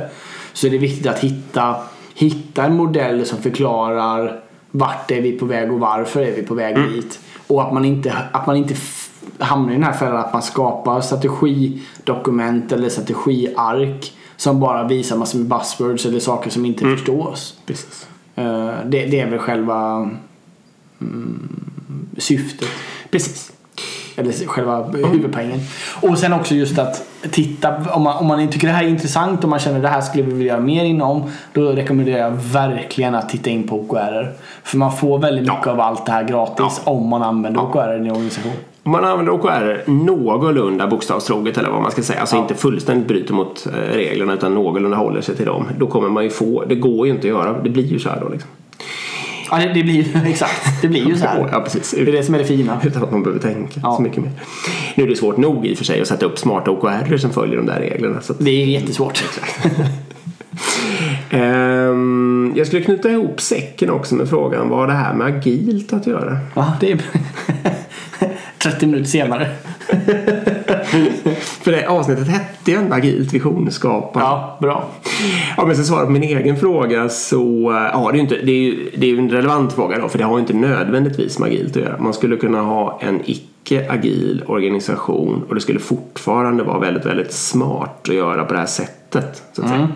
Så är det viktigt att hitta, hitta en modell som förklarar vart är vi på väg och varför är vi på väg dit. Och att man inte, att man inte hamnar i den här fällan att man skapar strategidokument eller strategiark som bara visar massor med buzzwords eller saker som inte förstås. precis. Eh, det, det är väl själva mm, syftet. Precis. Eller själva huvudpoängen. Och sen också just att titta, om man, om man tycker det här är intressant och man känner det här skulle vi vilja göra mer inom. Då rekommenderar jag verkligen att titta in på OKR. För man får väldigt mycket Ja. av allt det här gratis om man använder OKR i en organisation. Om man använder OKR någorlunda bokstavstroget eller vad man ska säga, alltså inte fullständigt bryter mot eh, reglerna utan någorlunda håller sig till dem, då kommer man ju få, det går ju inte att göra, det blir ju så här då liksom. Ja, det, det blir ju [LAUGHS] exakt. Det blir ju så här. [LAUGHS] Ja, precis. Det är det som är det fina. [LAUGHS] Utan att man behöver tänka Ja. så mycket mer. Nu är det svårt nog i och för sig att sätta upp smarta OKR som följer de där reglerna. Att, Det är jättesvårt. Ehm, jag skulle knyta ihop säcken också med frågan vad har det här med agilt att göra? Ja, det är 30 minuter senare. [LAUGHS] För det avsnittet hette ju ändå agilt visionsskapande. Ja, bra. Ja, men så svara på min egen fråga så ja, det är inte, det är ju, det är en relevant fråga då för det har ju inte nödvändigtvis med agilt att göra. Man skulle kunna ha en icke-agil organisation och det skulle fortfarande vara väldigt, väldigt smart att göra på det här sättet. Så att säga.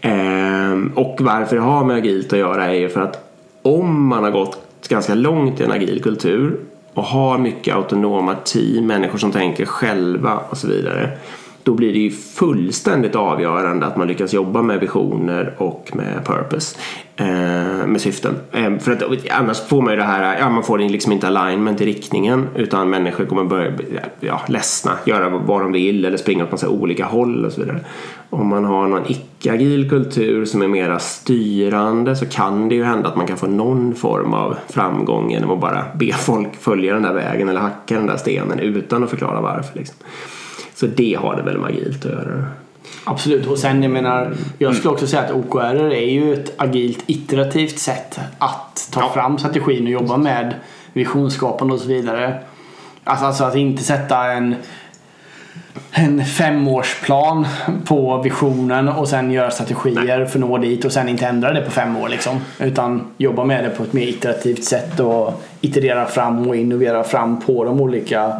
Ehm, och varför det har med agilt att göra är ju för att om man har gått ganska långt i en agil kultur och har mycket autonoma team, människor som tänker själva och så vidare. Då blir det ju fullständigt avgörande att man lyckas jobba med visioner och med purpose. Eh, med syften. Eh, för att annars får man ju det här, ja man får liksom inte alignment i riktningen utan människor kommer börja bli, ja, ledsna, göra vad de vill eller springa åt massa olika håll och så vidare. Om man har någon icke-agil kultur som är mera styrande så kan det ju hända att man kan få någon form av framgång genom att bara be folk följa den där vägen eller hacka den där stenen utan att förklara varför. Liksom. Så det har det väl med agilt att göra. Absolut. Och sen jag menar, jag skulle också säga att OKR är ju ett agilt iterativt sätt att ta Ja. fram strategin och jobba med visionsskapande och så vidare. Alltså, alltså att inte sätta en en femårsplan på visionen och sen göra strategier för att nå dit och sen inte ändra det på fem år liksom. Utan jobba med det på ett mer iterativt sätt och iterera fram och innovera fram på de olika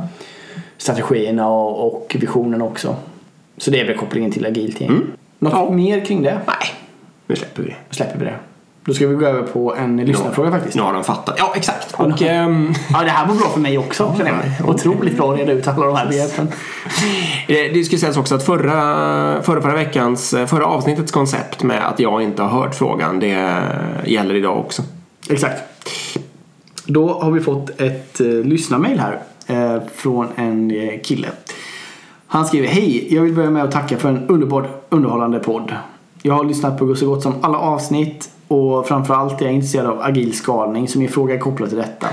strategierna och, och visionen också. Så det är väl kopplingen till agilt gäng. Något Ja. mer kring det? Nej, nu släpper vi det. Släpper vi det. Då ska vi gå över på en lyssnarfråga faktiskt. Nu har de fattat. Ja, exakt. Och, nu- ehm, [LAUGHS] Ja, det här var bra för mig också känner jag. ja. Otroligt bra att reda ut alla de här begreppen. [LAUGHS] Eh, Det ska sägas också att förra, förra, förra veckans, eh, förra avsnittets koncept med att jag inte har hört frågan, det gäller idag också. Exakt. Då har vi fått ett eh, lyssnarmail här Eh, från en eh, kille. Han skriver Hej! Jag vill börja med att tacka för en underbart underhållande podd. Jag har lyssnat på så gott som alla avsnitt och framförallt är jag intresserad av agil skalning så min fråga är kopplad till detta.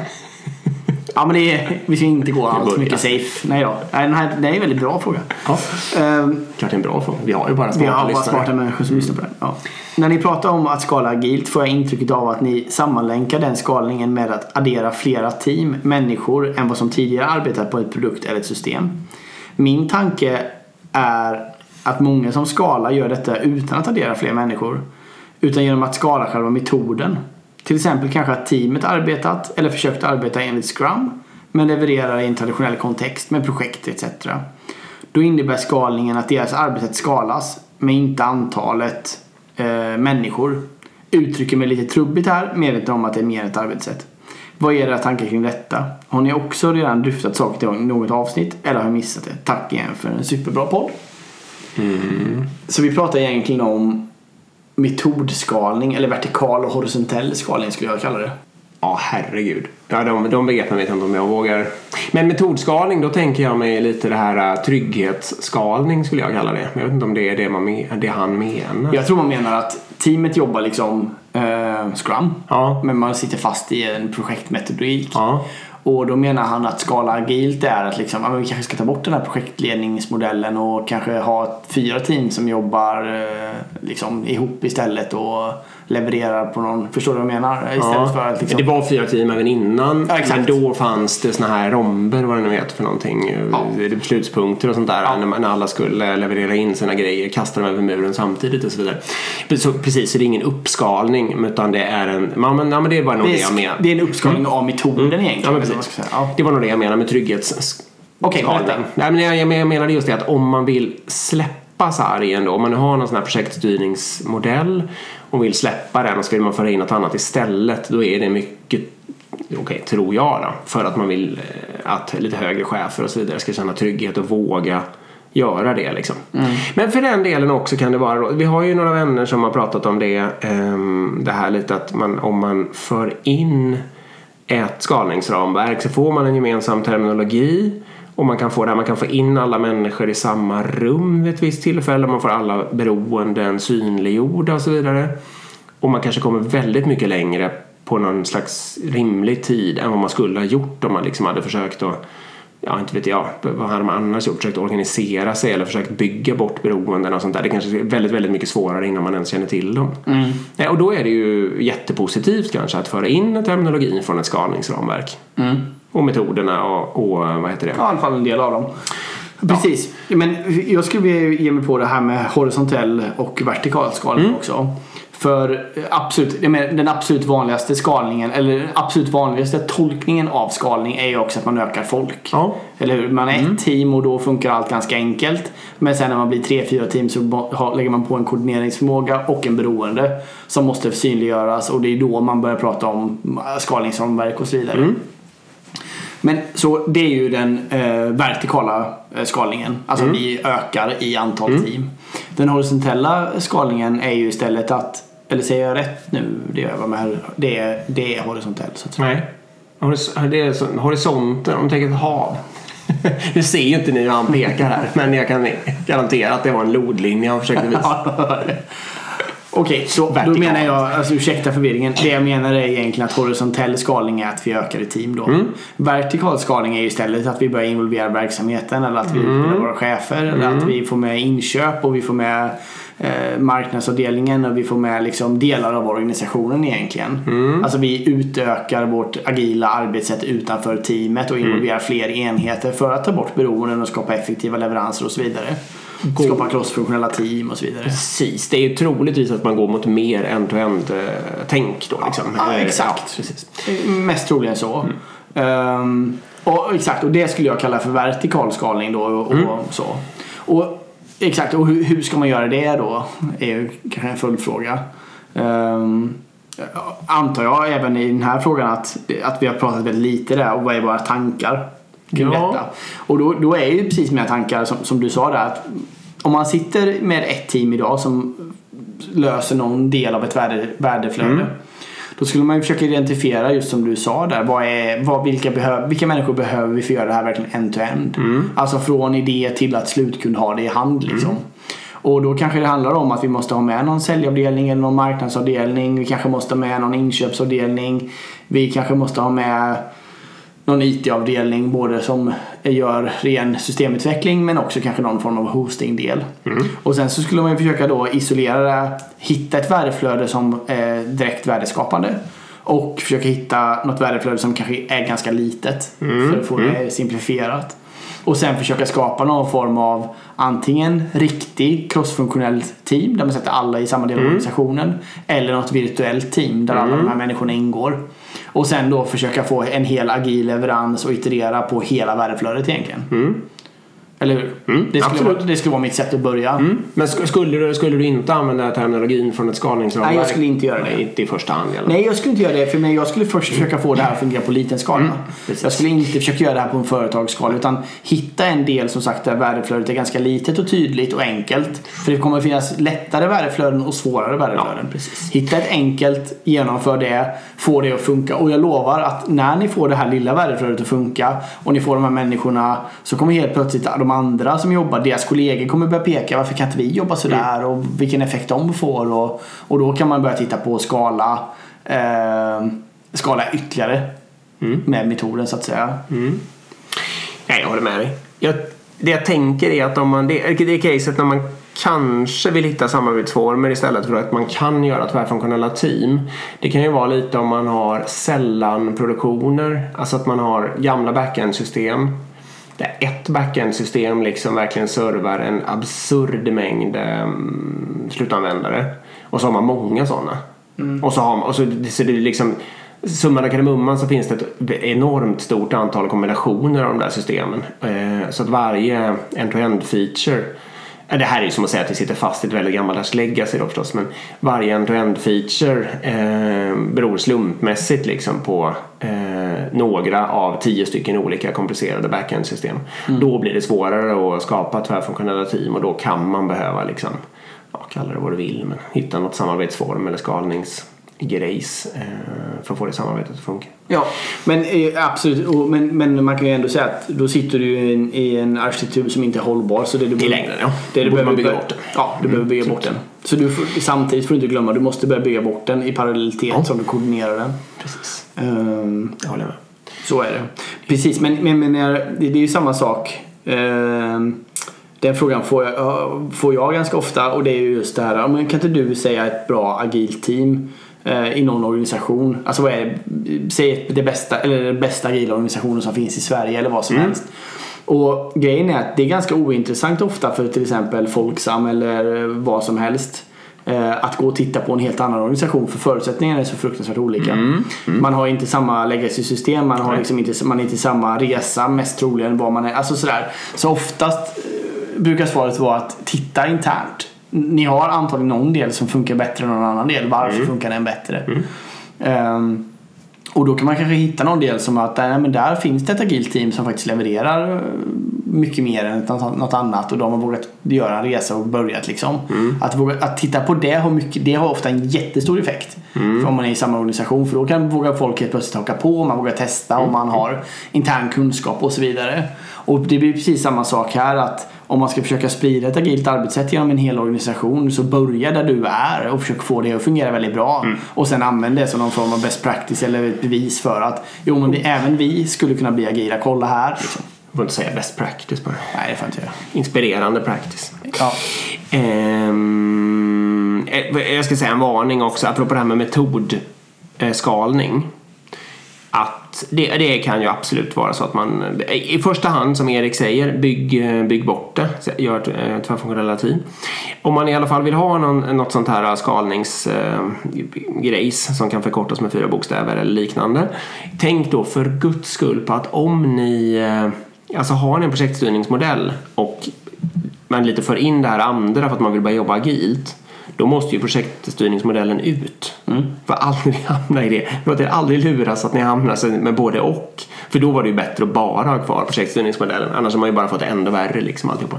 Ja, men det är, vi ska inte gå allt mycket safe. Nej. Nej, den här det är en väldigt bra fråga. Ja. Ehm, Klart det är en bra fråga. Vi har ju bara vi smarta har bara smarta människor som lyssnar på den. Ja. När ni pratar om att skala agilt får jag intrycket av att ni sammanlänkar den skalningen med att addera flera team, människor, än vad som tidigare arbetat på ett produkt eller ett system. Min tanke är att många som skalar gör detta utan att addera fler människor. Utan genom att skala själva metoden. Till exempel kanske att teamet arbetat eller försökt arbeta enligt Scrum men levererar i en traditionell kontext med projekt etc. Då innebär skalningen att deras arbetssätt skalas men inte antalet eh, människor. Uttrycker mig lite trubbigt här, medveten om att det är mer ett arbetssätt. Vad är era tankar kring detta? Har ni också redan dryftat saker i något avsnitt eller har missat det? Tack igen för en superbra podd. Så vi pratar egentligen om metodskalning eller vertikal och horisontell skalning skulle jag kalla det. Ja, herregud. Ja, de, de begreppen vet jag inte om jag vågar. Men metodskalning, då tänker jag mig lite det här uh, trygghetsskalning skulle jag kalla det. Jag vet inte om det är det, man det han menar. Jag tror man menar att teamet jobbar liksom eh, Scrum. Ja. Men man sitter fast i en projektmetodik. Ja. Och då menar han att skala agilt är att liksom, ja, men vi kanske ska ta bort den här projektledningsmodellen och kanske ha fyra team som jobbar eh, liksom, ihop istället och levererar på någon, förstår du vad jag menar? Istället Ja. för att liksom, Det var fyra team även innan. Ja, exakt. men då fanns det såna här romber, vad det nu heter för någonting. Ja. Är Beslutspunkter och sånt där. Ja. När, alla skulle leverera in sina grejer, kasta dem över muren samtidigt och så vidare. Så, precis, så det är ingen uppskalning utan det är en... Ja, men, ja, men det var nog det, det, jag är, menade. det är en uppskalning av metoden egentligen. Ja. Det var nog det jag menade med trygghets... Okej, berätta. Nej, men jag, jag menade just det att om man vill släppa sargen då, om man nu har någon sån här projektstyrningsmodell och vill släppa den och så vill man föra in något annat istället, då är det mycket Okej, tror jag då. För att man vill eh, att lite högre chefer och så vidare ska känna trygghet och våga göra det liksom. Men för den delen också kan det vara vi har ju några vänner som har pratat om det, ehm, det här lite att man, om man för in ett skalningsramverk så får man en gemensam terminologi och man kan få det här, man kan få in alla människor i samma rum vid ett visst tillfälle, man får alla beroenden synliggjorda och så vidare. Och man kanske kommer väldigt mycket längre på någon slags rimlig tid än vad man skulle ha gjort om man liksom hade försökt att Ja, inte vet jag. Vad hade man annars gjort? Försökt organisera sig eller försökt bygga bort beroenden och sånt där. Det kanske är väldigt, väldigt mycket svårare innan man ens känner till dem. Nej, och då är det ju jättepositivt kanske att föra in terminologin från ett skalningsramverk. Och metoderna och, och vad heter det? Ja, i alla fall en del av dem. Precis. Men jag skulle vilja ge mig på det här med horisontell och vertikal skalning Mm. också. För eh, absolut, den absolut vanligaste skalningen, eller den absolut vanligaste tolkningen av skalning är ju också att man ökar folk. Ja. Eller hur? Man är Mm. ett team och då funkar allt ganska enkelt. Men sen när man blir tre, fyra team så lägger man på en koordineringsförmåga och en beroende som måste synliggöras och det är då man börjar prata om eh, skalningsramverk och så vidare. Mm. Men så det är ju den eh, vertikala eh, skalningen. Alltså Mm. vi ökar i antal team. Den horisontella skalningen är ju istället att, eller säger jag rätt nu? Det gör jag med. Det är, det är horisontellt så att säga. Nej. Horis- Det är så, horisonten, om du tänker ett hav. [LAUGHS] Nu ser ju inte ni hur han pekar här, men jag kan garantera att det var en lodlinje han försökte visa. [LAUGHS] Okej, så då menar jag, alltså ursäkta förvirringen. Det jag menar är egentligen att horisontell skalning är att vi ökar i team då. Vertikal skalning är ju istället att vi börjar involvera verksamheten eller att vi utbildar våra chefer eller att vi får med inköp och vi får med eh, marknadsavdelningen och vi får med liksom delar av organisationen egentligen. Alltså vi utökar vårt agila arbetssätt utanför teamet och involverar fler enheter för att ta bort beroenden och skapa effektiva leveranser och så vidare. Skapa crossfunktionella team och så vidare. Precis, det är ju troligtvis att man går mot mer end-to-end eh, då liksom. Ja, Eh, exakt. Ja, precis. Mest troligen så. Ehm, och, exakt, och det skulle jag kalla för vertikal skalning då. Och, och så. Och, exakt, och hur, hur ska man göra det då? Är ju kanske en följdfråga. Um, antar jag även i den här frågan att, att vi har pratat väldigt lite där och vad är våra tankar kring Ja. detta. Och då, då är ju precis mina tankar som, som du sa där att om man sitter med ett team idag som löser någon del av ett värde, värdeflöde. Då skulle man ju försöka identifiera just som du sa där. Vad är, vad, vilka, behöv, vilka människor behöver vi för att göra det här verkligen end-to-end? Alltså från idé till att slutkund har det i hand liksom. Och då kanske det handlar om att vi måste ha med någon säljavdelning eller någon marknadsavdelning. Vi kanske måste ha med någon inköpsavdelning. Vi kanske måste ha med någon IT-avdelning både som gör ren systemutveckling men också kanske någon form av hostingdel. Och sen så skulle man försöka då isolera hitta ett värdeflöde som är direkt värdeskapande. Och försöka hitta något värdeflöde som kanske är ganska litet för att få det simplifierat. Och sen försöka skapa någon form av antingen riktig crossfunktionell team där man sätter alla i samma del av organisationen. Eller något virtuellt team där alla de här människorna ingår. Och sen då försöka få en hel agil leverans och iterera på hela värdeflödet egentligen. Mm. Eller hur? det, skulle vara, det skulle vara mitt sätt att börja. Men sk- skulle du, skulle du inte använda terminologin från ett skalningsramverk? Nej, jag skulle inte göra det. Nej, inte i första hand fall. Nej, jag skulle inte göra det. För mig, jag skulle först försöka få det här att fungera på liten skala. jag skulle inte försöka göra det här på en företagsskala. Utan hitta en del som sagt där värdeflödet är ganska litet och tydligt och enkelt. För det kommer att finnas lättare värdeflöden och svårare värdeflöden. hitta ett enkelt, genomför det, få det att funka. Och jag lovar att när ni får det här lilla värdeflödet att funka och ni får de här människorna så kommer helt plötsligt de andra som jobbar, deras kollegor kommer börja peka varför kan inte vi jobba sådär och vilken effekt de får. Och, och då kan man börja titta på skala eh, skala ytterligare med metoden så att säga. Nej, jag håller med dig. Jag, det jag tänker är att om man, det, det är caset när man kanske vill hitta samarbetsformer istället för att man kan göra tvärfunktionella team. Det kan ju vara lite om man har sällan-produktioner, alltså att man har gamla backend-system där ett backend-system liksom verkligen servar en absurd mängd um, slutanvändare. Och så har man många sådana. Och så har man, och så, så det är liksom Summan av kardemumman så finns det ett enormt stort antal kombinationer av de där systemen. Eh, så att varje end-to-end feature det här är ju som att säga att vi sitter fast i ett väldigt gammaldags legacy då förstås men varje end-to-end feature eh, beror slumpmässigt liksom på eh, några av tio stycken olika komplicerade backend-system. Då blir det svårare att skapa tvärfunktionella team och då kan man behöva liksom, ja, kalla det vad du vill, men hitta något samarbetsform eller skalningsgrejs eh, för att få det samarbetet att funka. Ja, men eh, absolut. Men, men man kan ju ändå säga att då sitter du i en, i en arkitektur som inte är hållbar. Så det du I längden, ja. Det du behöver man bygga bort den. Ja, du behöver bygga bort den. Så du får, samtidigt får du inte glömma, du måste börja bygga bort den i parallellitet Ja. som du koordinerar den. Precis. Ehm, Jag håller med. Så är det. Precis, men, men, men det, är ju samma sak. Ehm, den frågan får jag, ja, får jag ganska ofta och det är ju just det här. men Kan inte du säga ett bra agilt team i någon organisation? Alltså vad är det? Säg det bästa, eller den bästa agila organisationen som finns i Sverige eller vad som helst. Och grejen är att det är ganska ointressant ofta för till exempel Folksam eller vad som helst. eh, Att gå och titta på en helt annan organisation för förutsättningarna är så fruktansvärt olika. Man har inte samma legacy-system, man har liksom inte, man är inte samma resa mest troligen vad man är. Alltså sådär. Så oftast eh, brukar svaret vara att titta internt. Ni har antagligen någon del som funkar bättre än någon annan del. Varför funkar den bättre? Ehm, och då kan man kanske hitta någon del som att nej, men där finns det ett agilt team som faktiskt levererar eh, mycket mer än något annat och de har vågat göra en resa och börjat liksom. Att, våga, att titta på det har, mycket, det har ofta en jättestor effekt. För om man är i samma organisation för då kan våga folk helt plötsligt haka på, man vågar testa och man har intern kunskap och så vidare. Och det blir precis samma sak här att om man ska försöka sprida ett agilt arbetssätt genom en hel organisation så börja där du är och försök få det att fungera väldigt bra. Och sen använd det som någon form av best practice eller ett bevis för att jo men vi, även vi skulle kunna bli agila, kolla här. Liksom. Jag får inte säga best practice bara. Nej det får jag inte göra. Inspirerande practice. Ja. Ehm, eh, jag ska säga en varning också apropå det här med metodskalning. Att det, det kan ju absolut vara så att man i första hand som Erik säger bygg, bygg bort det. Gör ett eh, tvärfunktionella team. Om man i alla fall vill ha någon, något sånt här eh, skalningsgrejs eh, som kan förkortas med fyra bokstäver eller liknande. Tänk då för guds skull på att om ni eh, Alltså har ni en projektstyrningsmodell och man lite för in det här andra för att man vill börja jobba agilt då måste ju projektstyrningsmodellen ut. För aldrig hamna i det. Låt er aldrig luras att ni hamnar med både och. För då var det ju bättre att bara ha kvar projektstyrningsmodellen. Annars har man ju bara fått ändå värre liksom alltihopa.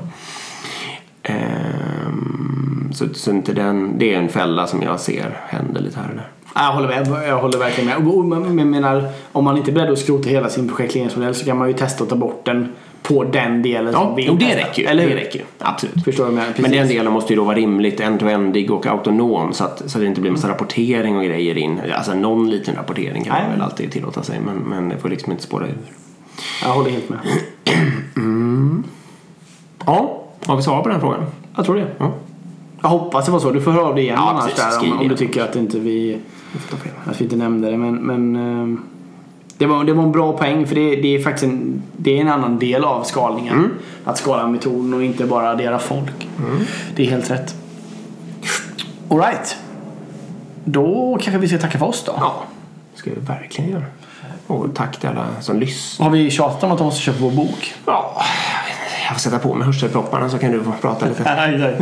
Ehm, så, så inte den, det är en fälla som jag ser händer lite här och där. Jag håller med. Jag håller verkligen med. Och- Men menar, om man inte är beredd att skrota hela sin projektledningsmodell så kan man ju testa att ta bort den på den delen Ja, som vi jo, det räcker ju. Eller det räcker ju. Absolut. Förstår jag menar? Men den Precis. delen måste ju då vara rimligt end-to-endig och autonom så att, så att det inte blir massa rapportering och grejer in. Alltså någon liten rapportering kan man Nej. väl alltid tillåta sig men, men det får liksom inte spåra ur. Jag håller helt med. [CLEARS THROAT] Ja, har vi svar på den frågan? Jag tror det. Ja. Jag hoppas det var så. Du får höra av dig igen Ja, annars precis. där, om, om du tycker att inte vi, att vi inte nämnde det. Men, men eh, det, var, det var en bra poäng för det, det är faktiskt en, det är en annan del av skalningen. Mm. Att skala metoden och inte bara addera folk. Det är helt rätt. Alright. Då kanske vi ska tacka för oss då. Ja, det ska vi verkligen göra. Och tack till alla som lyssnar. Har vi tjatat om att de måste köpa vår bok? Ja, jag får sätta på mig hörselpropparna så kan du prata lite. [LAUGHS] Nej, nej.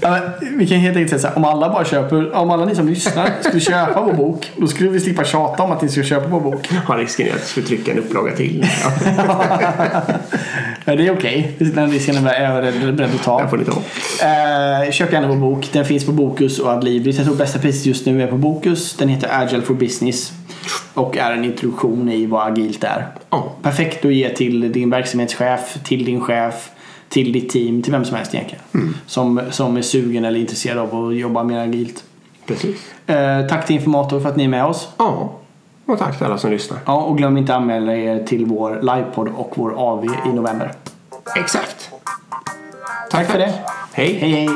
Ja, men vi kan helt enkelt säga så här, om alla bara köper, om alla ni som lyssnar skulle köpa vår bok, då skulle vi slippa tjata om att ni ska köpa vår bok. [LAUGHS] Har risken är att jag skulle trycka en upplaga till. [LAUGHS] Ja, det är okej. Den risken är jag beredd att ta. Jag får lite hopp. Eh, köp gärna vår bok. Den finns på Bokus och Adlibris. Jag tror bästa priset just nu är på Bokus. Den heter Agile for Business. Och är en introduktion i vad agilt är. Ja. Perfekt att ge till din verksamhetschef, till din chef, till ditt team, till vem som helst egentligen. Som, som är sugen eller intresserad av att jobba mer agilt. Precis. Eh, tack till Informator för att ni är med oss. Ja, och tack till alla som lyssnar. Ja, och glöm inte att anmäla er till vår livepodd och vår AV i november. Exakt. Tack för det. Hej. Hej hej!